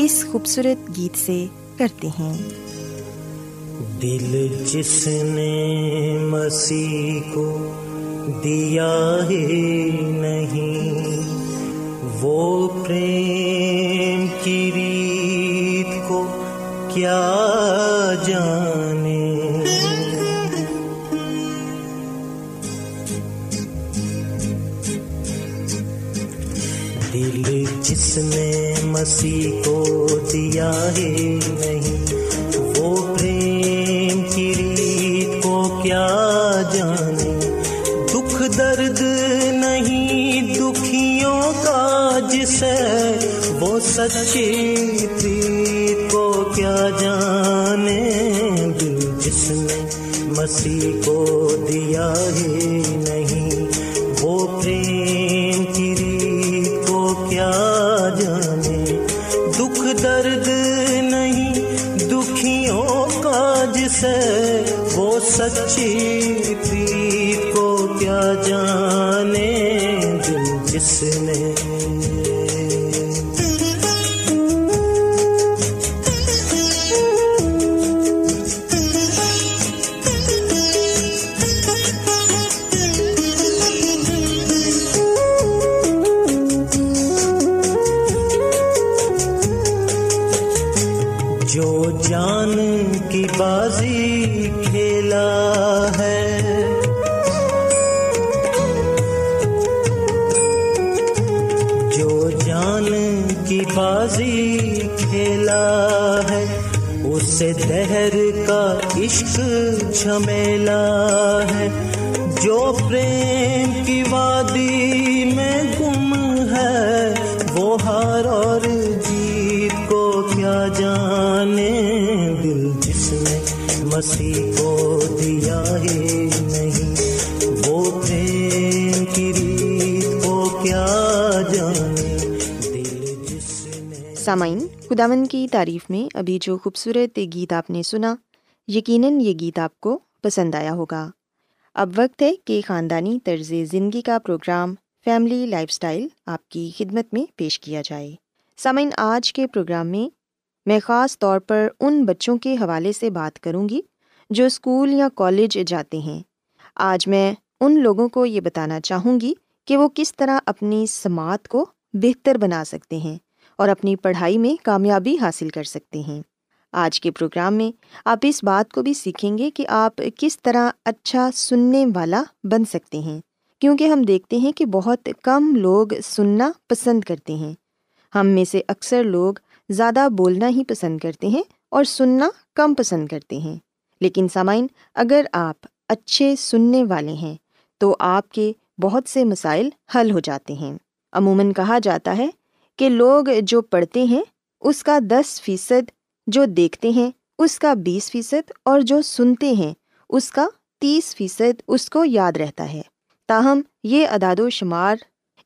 اس خوبصورت گیت سے کرتے ہیں۔ دل جس نے مسیح کو دیا ہی نہیں، وہ پریم کی ریت کو کیا جان دل جس نے مسیح کو دیا ہے نہیں، وہ پریم کی ریت کو کیا جانے؟ دکھ درد نہیں، دکھیوں کا جس ہے وہ سچی سچی سامعین خداون کی تعریف میں ابھی جو خوبصورت گیت آپ نے سنا، یقیناً یہ گیت آپ کو پسند آیا ہوگا۔ اب وقت ہے کہ خاندانی طرز زندگی کا پروگرام فیملی لائف اسٹائل آپ کی خدمت میں پیش کیا جائے۔ سامعین، آج کے پروگرام میں میں خاص طور پر ان بچوں کے حوالے سے بات کروں گی جو اسکول یا کالج جاتے ہیں۔ آج میں ان لوگوں کو یہ بتانا چاہوں گی کہ وہ کس طرح اپنی سماعت کو بہتر بنا سکتے ہیں اور اپنی پڑھائی میں کامیابی حاصل کر سکتے ہیں۔ آج کے پروگرام میں آپ اس بات کو بھی سیکھیں گے کہ آپ کس طرح اچھا سننے والا بن سکتے ہیں، کیونکہ ہم دیکھتے ہیں کہ بہت کم لوگ سننا پسند کرتے ہیں۔ ہم میں سے اکثر لوگ زیادہ بولنا ہی پسند کرتے ہیں اور سننا کم پسند کرتے ہیں۔ لیکن سامعین، اگر آپ اچھے سننے والے ہیں، تو آپ کے بہت سے مسائل حل ہو جاتے ہیں۔ عموماً کہا جاتا ہے کہ لوگ جو پڑھتے ہیں، اس کا دس فیصد جو دیکھتے ہیں، اس کا بیس فیصد اور جو سنتے ہیں، اس کا تیس فیصد اس کو یاد رہتا ہے۔ تاہم، یہ اعداد و شمار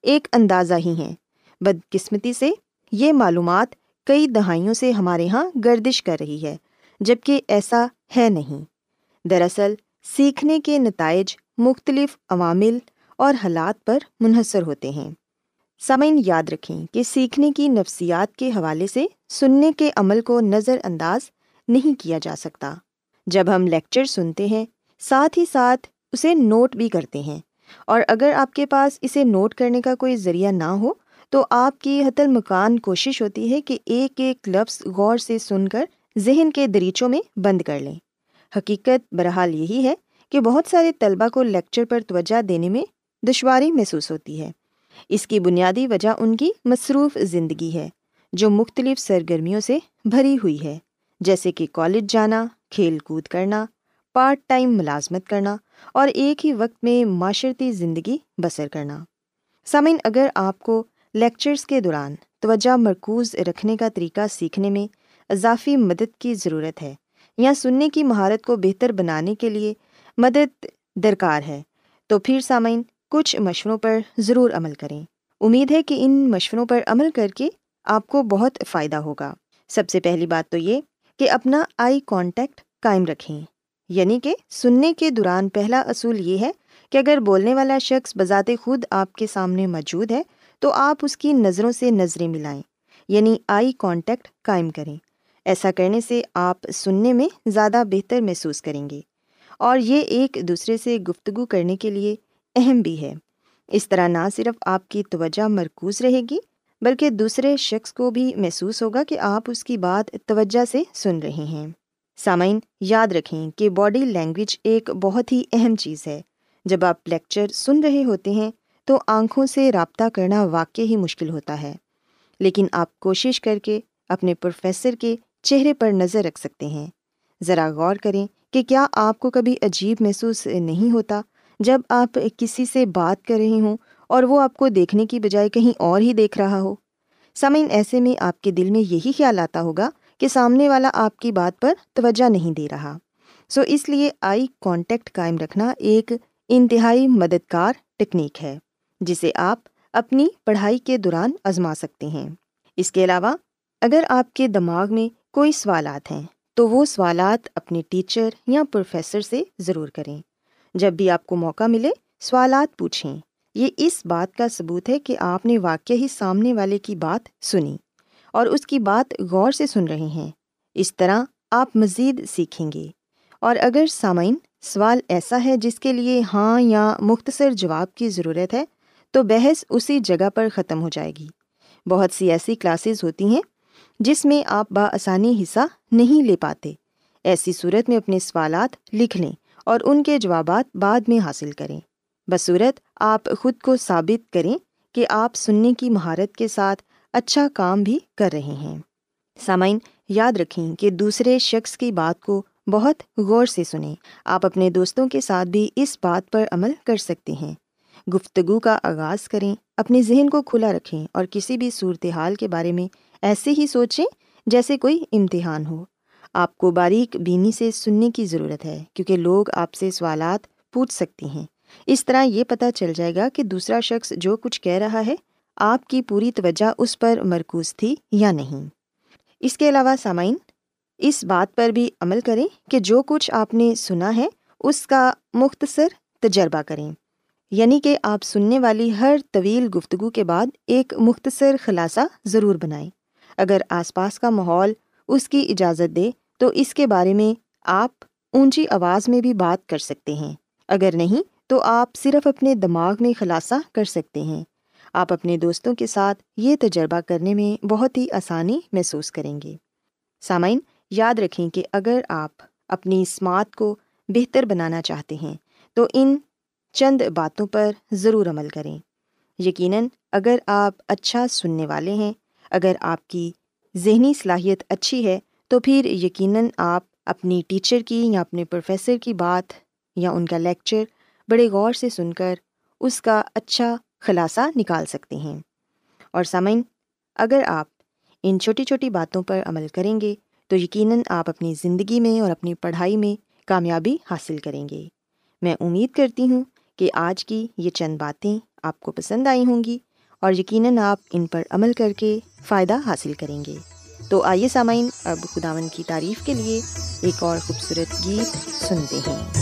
ایک اندازہ ہی ہیں۔ بدقسمتی سے یہ معلومات کئی دہائیوں سے ہمارے یہاں گردش کر رہی ہے جبکہ ایسا ہے نہیں۔ دراصل، سیکھنے کے نتائج مختلف عوامل اور حالات پر منحصر ہوتے ہیں۔ سمعین یاد رکھیں کہ سیکھنے کی نفسیات کے حوالے سے سننے کے عمل کو نظر انداز نہیں کیا جا سکتا۔ جب ہم لیکچر سنتے ہیں، ساتھ ہی ساتھ اسے نوٹ بھی کرتے ہیں۔ اور اگر آپ کے پاس اسے نوٹ کرنے کا کوئی ذریعہ نہ ہو، تو آپ کی حت المکان کوشش ہوتی ہے کہ ایک ایک لفظ غور سے سن کر ذہن کے دریچوں میں بند کر لیں۔ حقیقت بہرحال یہی ہے کہ بہت سارے طلبہ کو لیکچر پر توجہ دینے میں دشواری محسوس ہوتی ہے۔ اس کی بنیادی وجہ ان کی مصروف زندگی ہے، جو مختلف سرگرمیوں سے بھری ہوئی ہے، جیسے کہ کالج جانا، کھیل کود کرنا پارٹ ٹائم ملازمت کرنا اور ایک ہی وقت میں معاشرتی زندگی بسر کرنا۔ سامعین، اگر آپ کو لیکچرس کے دوران توجہ مرکوز رکھنے کا طریقہ سیکھنے میں اضافی مدد کی ضرورت ہے یا سننے کی مہارت کو بہتر بنانے کے لیے مدد درکار ہے، تو پھر سامعین کچھ مشوروں پر ضرور عمل کریں۔ امید ہے کہ ان مشوروں پر عمل کر کے آپ کو بہت فائدہ ہوگا۔ سب سے پہلی بات تو یہ کہ اپنا آئی کانٹیکٹ قائم رکھیں۔ یعنی کہ سننے کے دوران پہلا اصول یہ ہے کہ اگر بولنے والا شخص بذات خود آپ کے سامنے موجود ہے تو آپ اس کی نظروں سے نظریں ملائیں۔ یعنی آئی کانٹیکٹ قائم کریں۔ ایسا کرنے سے آپ سننے میں زیادہ بہتر محسوس کریں گے۔ اور یہ ایک دوسرے سے گفتگو کرنے کے لیے اہم بھی ہے۔ اس طرح نہ صرف آپ کی توجہ مرکوز رہے گی، بلکہ دوسرے شخص کو بھی محسوس ہوگا کہ آپ اس کی بات توجہ سے سن رہے ہیں۔ سامعین، یاد رکھیں کہ باڈی لینگویج ایک بہت ہی اہم چیز ہے۔ جب آپ لیکچر سن رہے ہوتے ہیں، تو آنکھوں سے رابطہ کرنا واقع ہی مشکل ہوتا ہے۔ لیکن آپ کوشش کر کے اپنے پروفیسر کے چہرے پر نظر رکھ سکتے ہیں۔ ذرا غور کریں کہ کیا آپ کو کبھی عجیب محسوس نہیں ہوتا جب آپ کسی سے بات کر رہے ہوں اور وہ آپ کو دیکھنے کی بجائے کہیں اور ہی دیکھ رہا ہو۔ سمعین ایسے میں آپ کے دل میں یہی خیال آتا ہوگا کہ سامنے والا آپ کی بات پر توجہ نہیں دے رہا۔ سو اس لیے آئی کانٹیکٹ قائم رکھنا ایک انتہائی مددگار ٹیکنیک ہے، جسے آپ اپنی پڑھائی کے دوران آزما سکتے ہیں۔ اس کے علاوہ، اگر آپ کے دماغ میں کوئی سوالات ہیں، تو وہ سوالات اپنے ٹیچر یا پروفیسر سے ضرور کریں۔ جب بھی آپ کو موقع ملے، سوالات پوچھیں۔ یہ اس بات کا ثبوت ہے کہ آپ نے واقع ہی سامنے والے کی بات سنی اور اس کی بات غور سے سن رہے ہیں۔ اس طرح آپ مزید سیکھیں گے۔ اور اگر سامعین، سوال ایسا ہے جس کے لیے ہاں یا مختصر جواب کی ضرورت ہے، تو بحث اسی جگہ پر ختم ہو جائے گی۔ بہت سی ایسی کلاسز ہوتی ہیں جس میں آپ بآسانی حصہ نہیں لے پاتے۔ ایسی صورت میں اپنے سوالات لکھ لیں۔ اور ان کے جوابات بعد میں حاصل کریں۔ بصورت، آپ خود کو ثابت کریں کہ آپ سننے کی مہارت کے ساتھ اچھا کام بھی کر رہے ہیں۔ سامعین، یاد رکھیں کہ دوسرے شخص کی بات کو بہت غور سے سنیں۔ آپ اپنے دوستوں کے ساتھ بھی اس بات پر عمل کر سکتے ہیں۔ گفتگو کا آغاز کریں، اپنے ذہن کو کھلا رکھیں اور کسی بھی صورت حال کے بارے میں ایسے ہی سوچیں جیسے کوئی امتحان ہو۔ آپ کو باریک بینی سے سننے کی ضرورت ہے، کیونکہ لوگ آپ سے سوالات پوچھ سکتے ہیں۔ اس طرح یہ پتہ چل جائے گا کہ دوسرا شخص جو کچھ کہہ رہا ہے، آپ کی پوری توجہ اس پر مرکوز تھی یا نہیں۔ اس کے علاوہ سامعین، اس بات پر بھی عمل کریں کہ جو کچھ آپ نے سنا ہے، اس کا مختصر تجربہ کریں۔ یعنی کہ آپ سننے والی ہر طویل گفتگو کے بعد ایک مختصر خلاصہ ضرور بنائیں۔ اگر آس پاس کا ماحول اس کی اجازت دے تو اس کے بارے میں آپ اونچی آواز میں بھی بات کر سکتے ہیں۔ اگر نہیں، تو آپ صرف اپنے دماغ میں خلاصہ کر سکتے ہیں۔ آپ اپنے دوستوں کے ساتھ یہ تجربہ کرنے میں بہت ہی آسانی محسوس کریں گے۔ سامعین، یاد رکھیں کہ اگر آپ اپنی اسمارت کو بہتر بنانا چاہتے ہیں، تو ان چند باتوں پر ضرور عمل کریں۔ یقیناً، اگر آپ اچھا سننے والے ہیں، اگر آپ کی ذہنی صلاحیت اچھی ہے تو پھر یقیناً آپ اپنی ٹیچر کی یا اپنے پروفیسر کی بات یا ان کا لیکچر بڑے غور سے سن کر اس کا اچھا خلاصہ نکال سکتے ہیں۔ اور سمعن اگر آپ ان چھوٹی چھوٹی باتوں پر عمل کریں گے تو یقیناً آپ اپنی زندگی میں اور اپنی پڑھائی میں کامیابی حاصل کریں گے۔ میں امید کرتی ہوں کہ آج کی یہ چند باتیں آپ کو پسند آئی ہوں گی اور یقیناً آپ ان پر عمل کر کے فائدہ حاصل کریں گے۔ تو آئیے سامعین، اب خداون کی تعریف کے لیے ایک اور خوبصورت گیت سنتے ہیں۔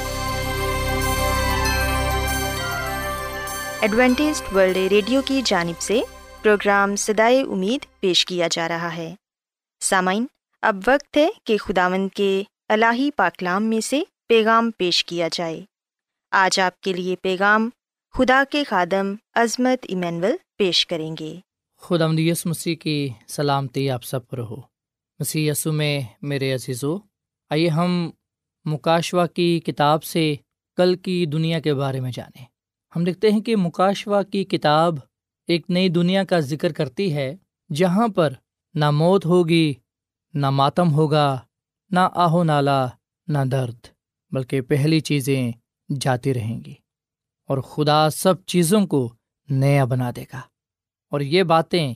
Adventist world radio کی جانب سے پروگرام سدائے امید پیش کیا جا رہا ہے۔ سامعین، اب وقت ہے کہ خداوند کے الہی پاکلام میں سے پیغام پیش کیا جائے۔ آج آپ کے لیے پیغام خدا کے خادم عظمت ایمینول پیش کریں گے۔ خدا یس مسیح کی سلامتی آپ سب پر ہو۔ مسیح یسو میں میرے عزیزو، آئیے ہم مکاشوا کی کتاب سے کل کی دنیا کے بارے میں جانیں۔ ہم دیکھتے ہیں کہ مکاشوا کی کتاب ایک نئی دنیا کا ذکر کرتی ہے، جہاں پر نہ موت ہوگی، نہ ماتم ہوگا، نہ آہو نالا، نہ درد، بلکہ پہلی چیزیں جاتی رہیں گی۔ اور خدا سب چیزوں کو نیا بنا دے گا۔ اور یہ باتیں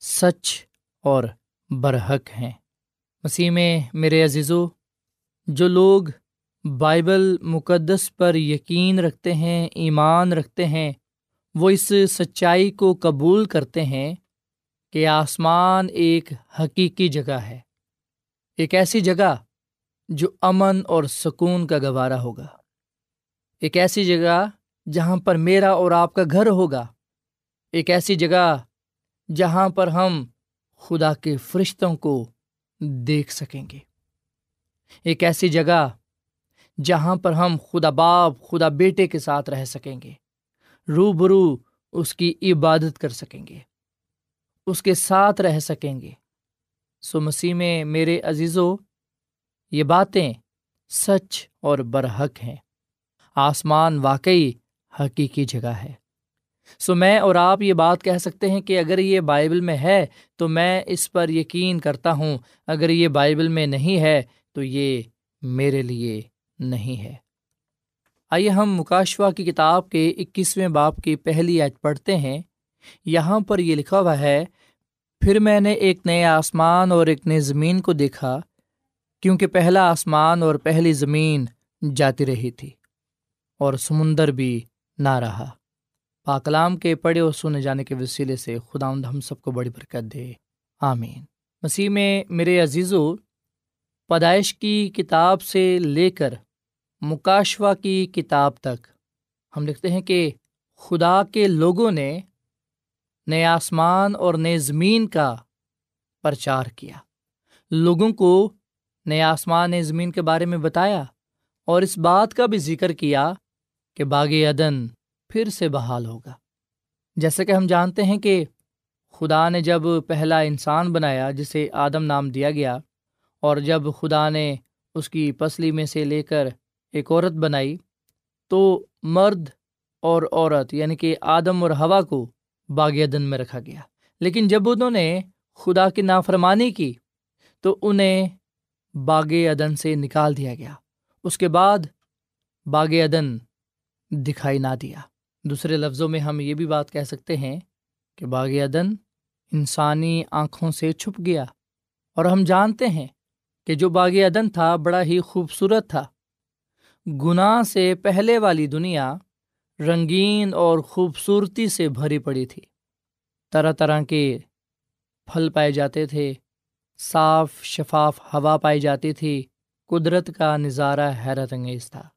سچ اور برحق ہیں۔ مسیح میں میرے عزیزو، جو لوگ بائبل مقدس پر یقین رکھتے ہیں، ایمان رکھتے ہیں، وہ اس سچائی کو قبول کرتے ہیں کہ آسمان ایک حقیقی جگہ ہے، ایک ایسی جگہ جو امن اور سکون کا گوارا ہوگا، ایک ایسی جگہ جہاں پر میرا اور آپ کا گھر ہوگا، ایک ایسی جگہ جہاں پر ہم خدا کے فرشتوں کو دیکھ سکیں گے۔ ایک ایسی جگہ جہاں پر ہم خدا باپ، خدا بیٹے کے ساتھ رہ سکیں گے۔ رو برو اس کی عبادت کر سکیں گے۔ اس کے ساتھ رہ سکیں گے۔ سو مسیح میں میرے عزیزو، یہ باتیں سچ اور برحق ہیں۔ آسمان واقعی حقیقی جگہ ہے۔ سو میں اور آپ یہ بات کہہ سکتے ہیں کہ اگر یہ بائبل میں ہے تو میں اس پر یقین کرتا ہوں، اگر یہ بائبل میں نہیں ہے تو یہ میرے لیے نہیں ہے۔ آئیے ہم مکاشوا کی کتاب کے اکیسویں باپ کی پہلی ایج پڑھتے ہیں۔ یہاں پر یہ لکھا ہوا ہے، پھر میں نے ایک نئے آسمان اور ایک نئے زمین کو دیکھا، کیونکہ پہلا آسمان اور پہلی زمین جاتی رہی تھی اور سمندر بھی نہ رہا۔ پاکلام کے پڑھے اور سنے جانے کے وسیلے سے خدا ہم سب کو بڑی برکت دے۔ آمین۔ مسیح میں میرے عزیز و پیدائش کی کتاب سے لے کر مکاشوا کی کتاب تک۔ ہم لکھتے ہیں کہ خدا کے لوگوں نے نئے آسمان اور نئے زمین کا پرچار کیا۔ لوگوں کو نئے آسمان، نئے زمین کے بارے میں بتایا اور اس بات کا بھی ذکر کیا کہ باغ عدن پھر سے بحال ہوگا۔ جیسے کہ ہم جانتے ہیں کہ خدا نے جب پہلا انسان بنایا جسے آدم نام دیا گیا اور جب خدا نے اس کی پسلی میں سے لے کر ایک عورت بنائی تو مرد اور عورت یعنی کہ آدم اور ہوا کو باغ عدن میں رکھا گیا۔ لیکن جب انہوں نے خدا کی نافرمانی کی تو انہیں باغ عدن سے نکال دیا گیا۔ اس کے بعد باغ عدن دکھائی نہ دیا۔ دوسرے لفظوں میں ہم یہ بھی بات کہہ سکتے ہیں کہ باغ عدن انسانی آنکھوں سے چھپ گیا۔ اور ہم جانتے ہیں کہ جو باغ عدن تھا، بڑا ہی خوبصورت تھا۔ گناہ سے پہلے والی دنیا رنگین اور خوبصورتی سے بھری پڑی تھی۔ طرح طرح کے پھل پائے جاتے تھے، صاف، شفاف ہوا پائی جاتی تھی، قدرت کا نظارہ حیرت انگیز تھا۔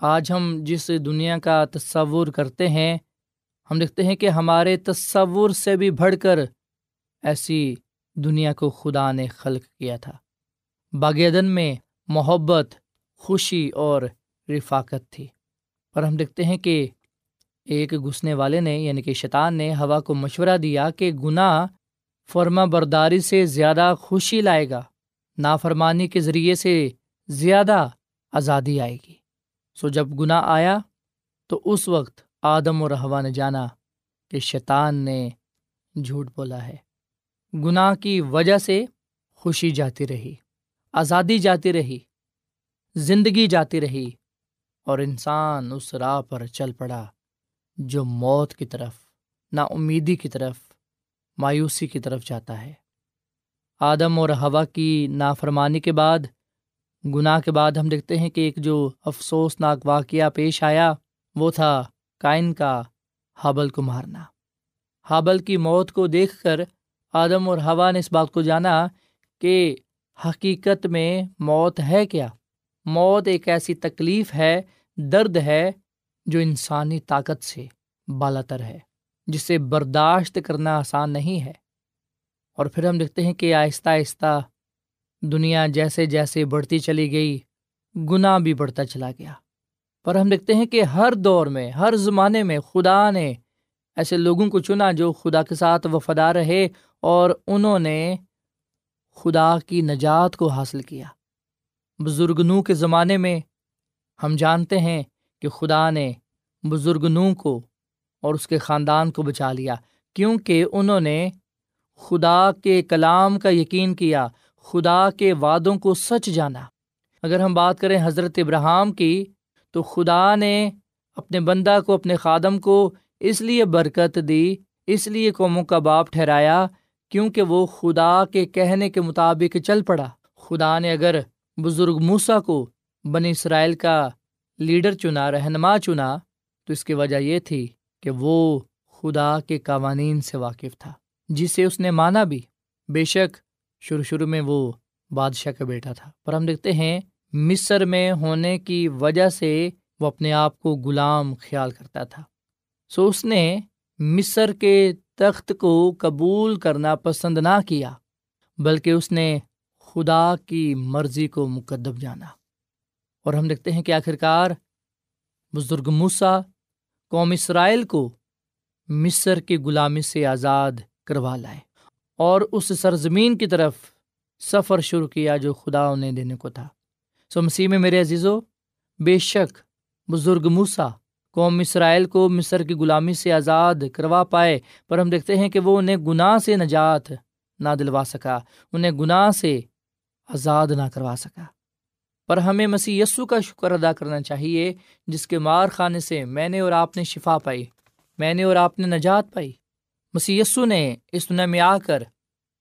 آج ہم جس دنیا کا تصور کرتے ہیں، ہم دیکھتے ہیں کہ ہمارے تصور سے بھی بڑھ کر ایسی دنیا کو خدا نے خلق کیا تھا۔ باغیدن میں محبت خوشی اور رفاقت تھی۔ پر ہم دیکھتے ہیں کہ ایک گھسنے والے نے یعنی کہ شیطان نے، ہوا کو مشورہ دیا کہ گناہ فرما برداری سے زیادہ خوشی لائے گا، نافرمانی کے ذریعے سے زیادہ آزادی آئے گی۔ سو جب گناہ آیا تو اس وقت آدم اور ہوا نے جانا کہ شیطان نے جھوٹ بولا ہے۔ گناہ کی وجہ سے خوشی جاتی رہی، آزادی جاتی رہی۔ زندگی جاتی رہی اور انسان اس راہ پر چل پڑا جو موت کی طرف نا امیدی کی طرف، مایوسی کی طرف جاتا ہے۔ آدم اور ہوا کی نافرمانی کے بعد، گناہ کے بعد ہم دیکھتے ہیں کہ ایک جو افسوسناک واقعہ پیش آیا وہ تھا کائن کا حبل کو مارنا۔ حابل کی موت کو دیکھ کر آدم اور ہوا نے اس بات کو جانا کہ حقیقت میں موت ہے کیا؟ موت ایک ایسی تکلیف ہے، درد ہے، جو انسانی طاقت سے بالا تر ہے، جسے برداشت کرنا آسان نہیں ہے۔ اور پھر ہم دیکھتے ہیں کہ آہستہ آہستہ دنیا جیسے جیسے بڑھتی چلی گئی، گناہ بھی بڑھتا چلا گیا۔ پر ہم دیکھتے ہیں کہ ہر دور میں، ہر زمانے میں خدا نے ایسے لوگوں کو چنا جو خدا کے ساتھ وفادار رہے اور انہوں نے خدا کی نجات کو حاصل کیا۔ بزرگ نو کے زمانے میں ہم جانتے ہیں کہ خدا نے بزرگ نو کو اور اس کے خاندان کو بچا لیا، کیونکہ انہوں نے خدا کے کلام کا یقین کیا، خدا کے وعدوں کو سچ جانا۔ اگر ہم بات کریں حضرت ابراہم کی، تو خدا نے اپنے بندہ کو، اپنے خادم کو اس لیے برکت دی، اس لیے قوموں کا باپ ٹھہرایا، کیونکہ وہ خدا کے کہنے کے مطابق چل پڑا۔ خدا نے اگر بزرگ موسا کو بنی اسرائیل کا لیڈر چنا، رہنما چنا، تو اس کی وجہ یہ تھی کہ وہ خدا کے قوانین سے واقف تھا، جسے اس نے مانا بھی۔ بے شک شروع شروع میں وہ بادشاہ کا بیٹا تھا۔ پر ہم دیکھتے ہیں مصر میں ہونے کی وجہ سے وہ اپنے آپ کو غلام خیال کرتا تھا۔ سو اس نے مصر کے تخت کو قبول کرنا پسند نہ کیا، بلکہ اس نے خدا کی مرضی کو مقدم جانا۔ اور ہم دیکھتے ہیں کہ آخرکار بزرگ موسا قوم اسرائیل کو مصر کی غلامی سے آزاد کروا لائے اور اس سرزمین کی طرف سفر شروع کیا جو خدا انہیں دینے کو تھا۔ سو مسیح میں میرے عزیزو، بے شک بزرگ موسا قوم اسرائیل کو مصر کی غلامی سے آزاد کروا پائے، پر ہم دیکھتے ہیں کہ وہ انہیں گناہ سے نجات نہ دلوا سکا۔ انہیں گناہ سے آزاد نہ کروا سکا۔ پر ہمیں مسیح یسو کا شکر ادا کرنا چاہیے، جس کے مار خانے سے میں نے اور آپ نے شفا پائی، میں نے اور آپ نے نجات پائی۔ مسی یسو نے اس دنیا میں آ کر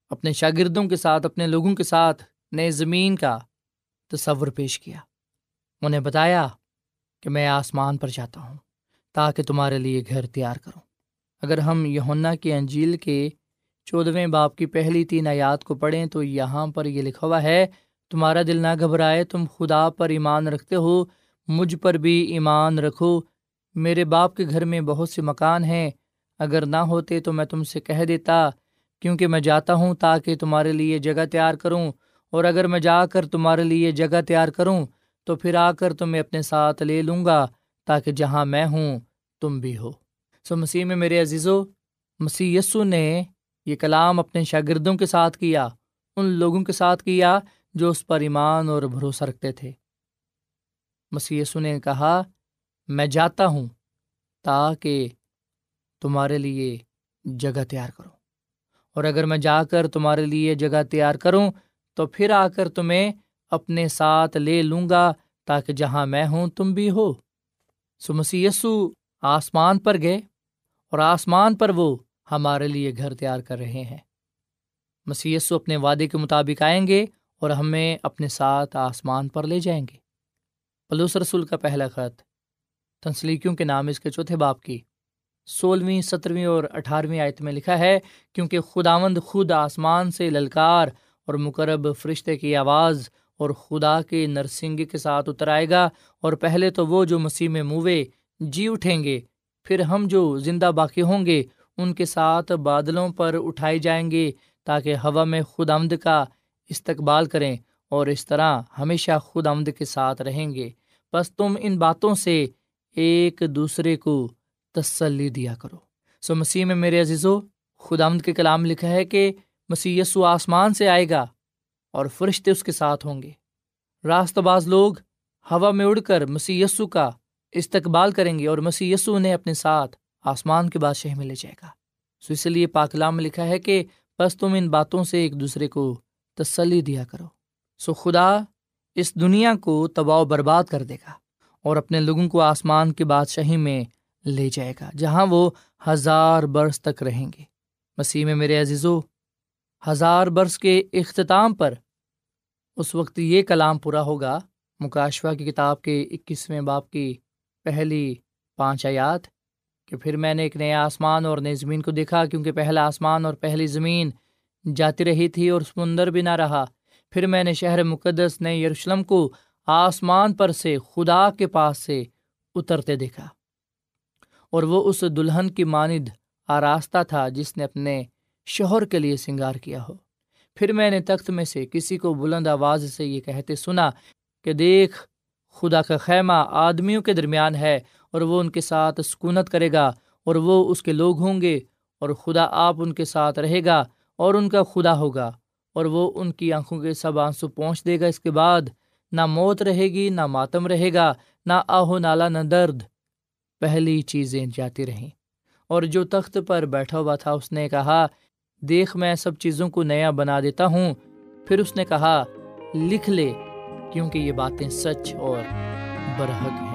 اپنے شاگردوں کے ساتھ، اپنے لوگوں کے ساتھ نئے زمین کا تصور پیش کیا۔ انہیں بتایا کہ میں آسمان پر جاتا ہوں تاکہ تمہارے لیے گھر تیار کروں۔ اگر ہم یونا کی انجیل کے چودھویں باپ کی پہلی تین آیات کو پڑھیں تو یہاں پر یہ لکھا ہوا ہے، تمہارا دل نہ گھبرائے، تم خدا پر ایمان رکھتے ہو، مجھ پر بھی ایمان رکھو۔ میرے باپ کے گھر میں بہت سے مکان ہیں، اگر نہ ہوتے تو میں تم سے کہہ دیتا، کیونکہ میں جاتا ہوں تاکہ تمہارے لیے جگہ تیار کروں۔ اور اگر میں جا کر تمہارے لیے جگہ تیار کروں، تو پھر آ کر تمہیں اپنے ساتھ لے لوں گا، تاکہ جہاں میں ہوں تم بھی ہو۔ سو مسیح میں میرے عزیزو، مسیح یسو نے یہ کلام اپنے شاگردوں کے ساتھ کیا، ان لوگوں کے ساتھ کیا جو اس پر ایمان اور بھروسہ رکھتے تھے۔ مسیح نے کہا، میں جاتا ہوں تاکہ تمہارے لیے جگہ تیار کروں۔ اور اگر میں جا کر تمہارے لیے جگہ تیار کروں، تو پھر آ کر تمہیں اپنے ساتھ لے لوں گا تاکہ جہاں میں ہوں، تم بھی ہو۔ سو مسی آسمان پر گئے اور آسمان پر وہ ہمارے لیے گھر تیار کر رہے ہیں۔ مسی اپنے وعدے کے مطابق آئیں گے اور ہمیں اپنے ساتھ آسمان پر لے جائیں گے۔ پلوس رسول کا پہلا خط، تنسلیکیوں کے نام اس کے چوتھے باپ کی، سولہویں، سترویں اور اٹھارہویں آیت میں لکھا ہے، کیونکہ خداوند خود آسمان سے للکار اور مقرب فرشتے کی آواز اور خدا کے نرسنگ کے ساتھ اتر آئے گا، اور پہلے تو وہ جو مسیح میں موے جی اٹھیں گے، پھر ہم جو زندہ باقی ہوں گے ان کے ساتھ بادلوں پر اٹھائے جائیں گے تاکہ ہوا میں خود آمد کا استقبال کریں اور اس طرح ہمیشہ خود آمد کے ساتھ رہیں گے۔ بس تم ان باتوں سے ایک دوسرے کو تسلی دیا کرو۔ سو مسیح میں میرے عزیزو خدا آمد کے کلام لکھا ہے کہ مسیح یسو آسمان سے آئے گا اور فرشتے اس کے ساتھ ہوں گے۔ راست باز لوگ ہوا میں اڑ کر مسی یسو کا استقبال کریں گے اور مسی یسو انہیں اپنے ساتھ آسمان کے بادشاہ میں لے جائے گا۔ سو اس لیے پاکلام میں لکھا ہے کہ بس تم ان باتوں سے ایک دوسرے کو تسلی دیا کرو۔ سو خدا اس دنیا کو تباہ و برباد کر دے گا اور اپنے لوگوں کو آسمان کی بادشاہی میں لے جائے گا، جہاں وہ ہزار برس تک رہیں گے۔ مسیح میں میرے عزیزو، ہزار برس کے اختتام پر اس وقت یہ کلام پورا ہوگا مکاشوا کی کتاب کے اکیسویں باپ کی پہلی پانچ آیات۔ کہ پھر میں نے ایک نیا آسمان اور نئی زمین کو دیکھا، کیونکہ پہلا آسمان اور پہلی زمین جاتی رہی تھی اور سمندر بھی نہ رہا۔ پھر میں نے شہر مقدس نئے یروشلم کو آسمان پر سے خدا کے پاس سے اترتے دیکھا۔ اور وہ اس دلہن کی ماند آراستہ تھا جس نے اپنے شوہر کے لیے سنگار کیا ہو۔ پھر میں نے تخت میں سے کسی کو بلند آواز سے یہ کہتے سنا کہ دیکھ، خدا کا خیمہ آدمیوں کے درمیان ہے اور وہ ان کے ساتھ سکونت کرے گا اور وہ اس کے لوگ ہوں گے اور خدا آپ ان کے ساتھ رہے گا اور ان کا خدا ہوگا اور وہ ان کی آنکھوں کے سب آنسو پہنچ دے گا اس کے بعد نہ موت رہے گی، نہ ماتم رہے گا، نہ آہو نالا، نہ درد۔ پہلی چیزیں جاتی رہیں۔ اور جو تخت پر بیٹھا ہوا تھا، اس نے کہا، دیکھ میں سب چیزوں کو نیا بنا دیتا ہوں۔ پھر اس نے کہا، لکھ لے، کیونکہ یہ باتیں سچ اور برحق ہیں۔